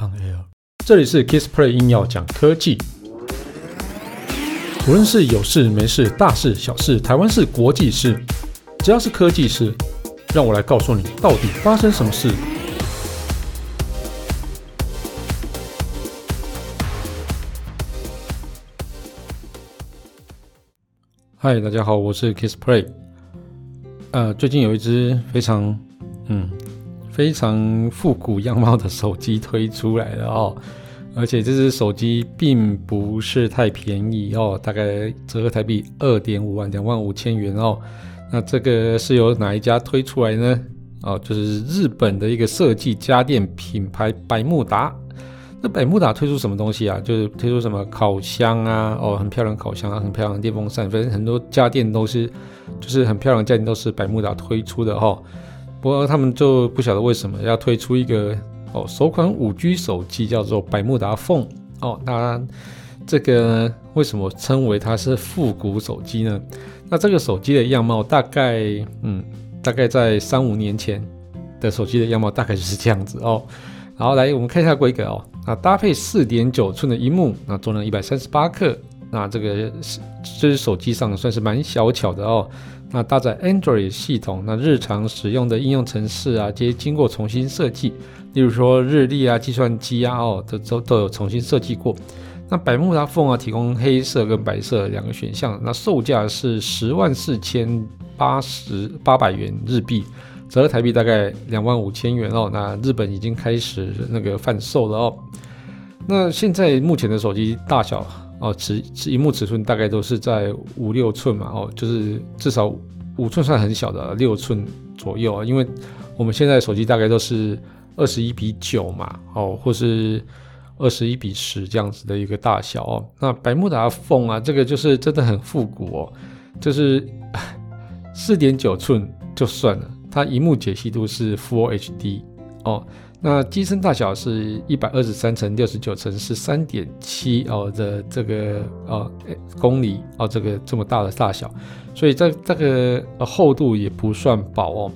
On Air，这里是 Kissplay 硬要讲科技，无论是有事没事、大事小事、台湾事、国际事，只要是科技事，让我来告诉你到底发生什么事。嗨，大家好，我是 Kissplay。呃，最近有一只非常，嗯。非常复古样貌的手机推出来了哦，而且这支手机并不是太便宜哦，大概折合台币二点五万，两万五千元哦。那这个是由哪一家推出来呢？哦，就是日本的一个设计家电品牌百慕达。那百慕达推出什么东西啊？就是推出什么烤箱啊，哦，很漂亮烤箱啊，很漂亮电风扇，反正很多家电都是，就是很漂亮的家电都是百慕达推出的哦。不过他们就不晓得为什么要推出一个哦首款五 G 手机，叫做百慕达 Phone 哦。那这个为什么称为它是复古手机呢？那这个手机的样貌大概嗯，大概在三五年前的手机的样貌大概就是这样子哦。然后来我们看一下规格哦。那搭配四点九寸的萤幕，那重量一百三十八克，那这个是这是手机上算是蛮小巧的哦。那搭载 Android 系统，那日常使用的应用程式啊，皆经过重新设计。例如说日历啊、计算机啊，哦，都都都有重新设计过。那百慕达 Phone 啊，提供黑色跟白色两个选项。那售价是十万四千八十八百元日币，折合台币大概两万五千元哦。那日本已经开始那个贩售了哦。那现在目前的手机大小。哦，尺尺荧幕尺寸大概都是在五六寸嘛，哦，就是至少五寸算很小的，六寸左右啊。因为我们现在手机大概都是二十一比九嘛，哦，或是二十一比十这样子的一个大小哦。那百慕达 Phone 啊，这个就是真的很复古哦，就是四点九寸就算了，它荧幕解析度是 Full HD 哦。那机身大小是一百二十三乘六十九乘十三点七哦的这个哦公里哦，这个这么大的大小，所以这这个厚度也不算薄哦。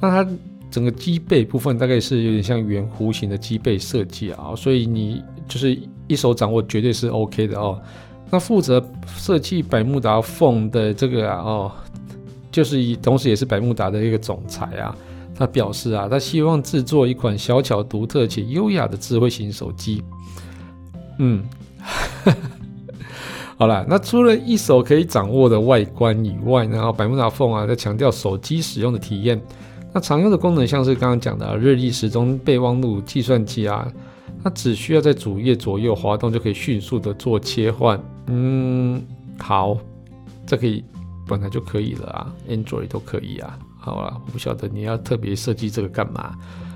那它整个机背部分大概是有点像圆弧形的机背设计啊，所以你就是一手掌握绝对是 OK 的哦。那负责设计百慕达 Phone 的这个啊哦，就是同时也是百慕达的一个总裁啊。他表示啊，他希望制作一款小巧、独特且优雅的智慧型手机。嗯，好啦，那除了一手可以掌握的外观以外呢，然后百慕达凤啊，在强调手机使用的体验。那常用的功能像是刚刚讲的、啊、日历、时钟、备忘录、计算机啊，它只需要在主页左右滑动就可以迅速的做切换。嗯，好，这可以本来就可以了啊，Android 都可以啊。好了，不晓得你要特别设计这个干嘛。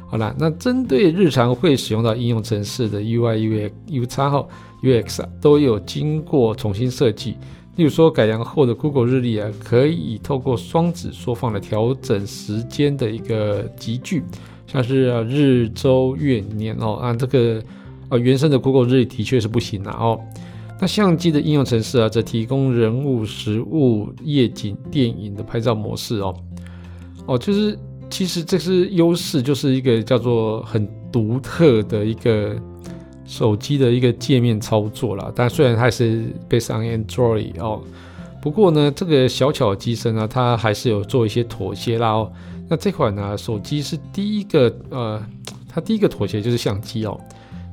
好了，那针对日常会使用到应用程式的 UI、UX、UX 号 UX，都有经过重新设计。例如说，改良后的 Google 日历啊，可以透过双指缩放来调整时间的一个集距，像是啊日、周、月、年哦。按、啊、这个、啊、原生的 Google 日历的确是不行的哦。那相机的应用程式啊，则提供人物、食物、夜景、电影的拍照模式哦。哦，就是其实这是优势，就是一个叫做很独特的一个手机的一个界面操作啦。但虽然它是 based on Android 哦，不过呢，这个小巧的机身呢，它还是有做一些妥协啦哦。那这款呢，手机是第一个呃，它第一个妥协就是相机哦，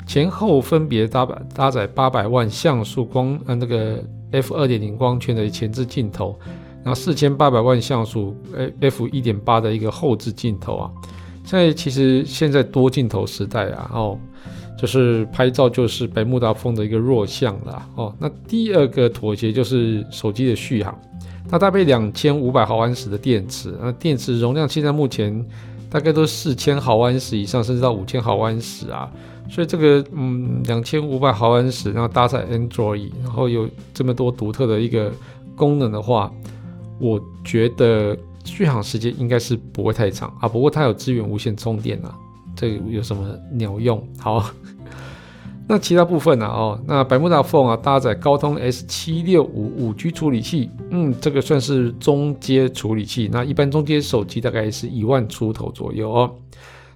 前后分别搭载搭载八百万像素光呃那个 f 二点零光圈的前置镜头。然后四千八百万像素，f 一点八的一个后置镜头啊，现在其实现在多镜头时代啊，哦，就是拍照就是百慕达 Phone 的一个弱项了哦。那第二个妥协就是手机的续航，它搭配两千五百毫安时的电池，那电池容量现在目前大概都四千毫安时以上，甚至到五千毫安时啊。所以这个嗯，两千五百毫安时，然后搭载 Android，然后有这么多独特的一个功能的话。我觉得续航时间应该是不会太长啊，不过它有支援无线充电啊，这有什么鸟用？好，那其他部分呢？哦，那百慕达 Phone 啊，搭载高通 S 七六五五 G 处理器，嗯，这个算是中阶处理器。那一般中阶手机大概是一万出头左右哦。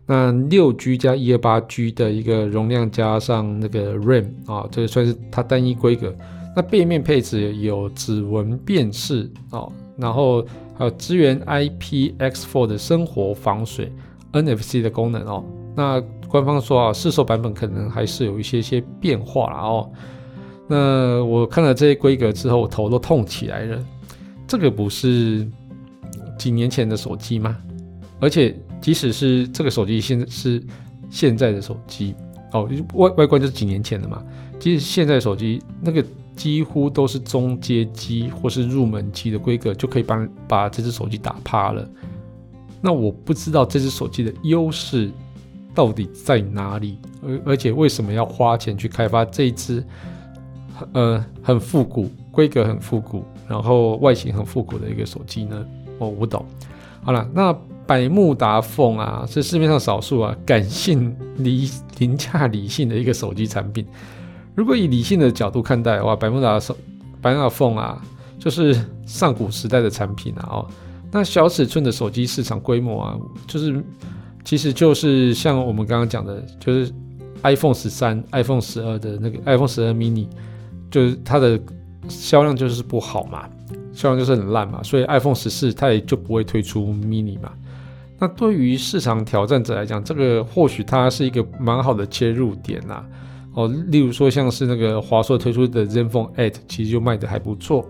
那六 G 加一二八 G 的一个容量加上那个 RAM 啊，这个算是它单一规格。那背面配置有指纹辨识哦，然后还有支援 IPX4 的生活防水 NFC 的功能哦。那官方说啊，市售版本可能还是有一些些变化了哦。那我看了这些规格之后，我头都痛起来了。这个不是几年前的手机吗？而且即使是这个手机现在是现在的手机哦，外外观就是几年前的嘛。即使现在手机那个几乎都是中阶机或是入门机的规格，就可以把把这只手机打趴了。那我不知道这只手机的优势到底在哪里，而而且为什么要花钱去开发这一只？呃，很复古，规格很复古，然后外形很复古的一个手机呢？我不懂。好了，那百慕达 Phone 啊，是市面上少数啊感性理凌驾理性的一个手机产品。如果以理性的角度看待，哇，百慕达手百慕达 Phone 啊，就是上古时代的产品啊。哦，那小尺寸的手机市场规模啊，就是其实就是像我们刚刚讲的，就是 iPhone 十三、iPhone 十二的那个 iPhone 十二 mini。就是它的销量就是不好嘛，销量就是很烂嘛，所以 iPhone 十四它也就不会推出 mini 嘛。那对于市场挑战者来讲，这个或许它是一个蛮好的切入点呐。哦，例如说像是那个华硕推出的 ZenFone 8，其实就卖的还不错。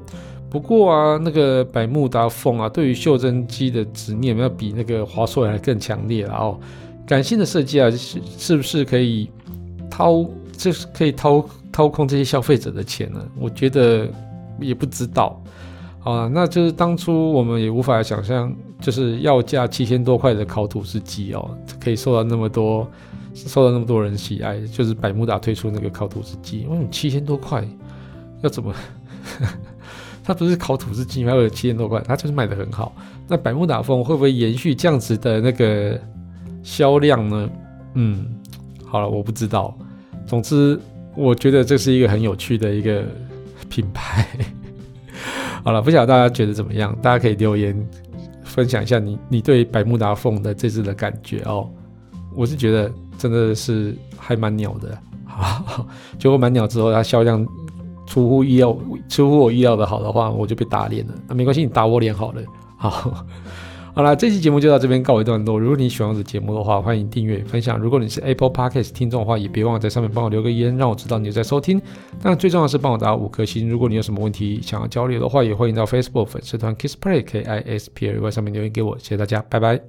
不过啊，那个百慕达 Phone 啊，对于袖珍机的执念要比那个华硕还更强烈了哦。感性的设计啊，是是不是可以掏？就是可以掏？掏空这些消费者的钱呢？我觉得也不知道。啊，那就是当初我们也无法想象，就是要价七千多块的烤土司机哦，可以受到那么多受到那么多人喜爱。就是百慕达推出那个烤吐司机，嗯，七千多块要怎么？它不是烤吐司机吗？还有七千多块，它就是卖的很好。那百慕达 Phone 会不会延续这样子的那个销量呢？嗯，好了，我不知道。总之。我觉得这是一个很有趣的一个品牌。好了，不晓得大家觉得怎么样？大家可以留言分享一下你你对百慕达 Phone 的这次的感觉哦。我是觉得真的是还蛮鸟的，好，结果蛮鸟之后，它销量出乎意料，出乎我意料的好的话，我就被打脸了。那没关系，你打我脸好了，好。好了，这期节目就到这边告一段落。如果你喜欢我的节目的话，欢迎订阅分享。如果你是 Apple Podcast 听众的话，也别忘了在上面帮我留个言，让我知道你在收听。但最重要的是帮我打五颗星。如果你有什么问题想要交流的话，也欢迎到 Facebook 粉丝团 Kiss Play K I S P L Y 上面留言给我。谢谢大家，拜拜。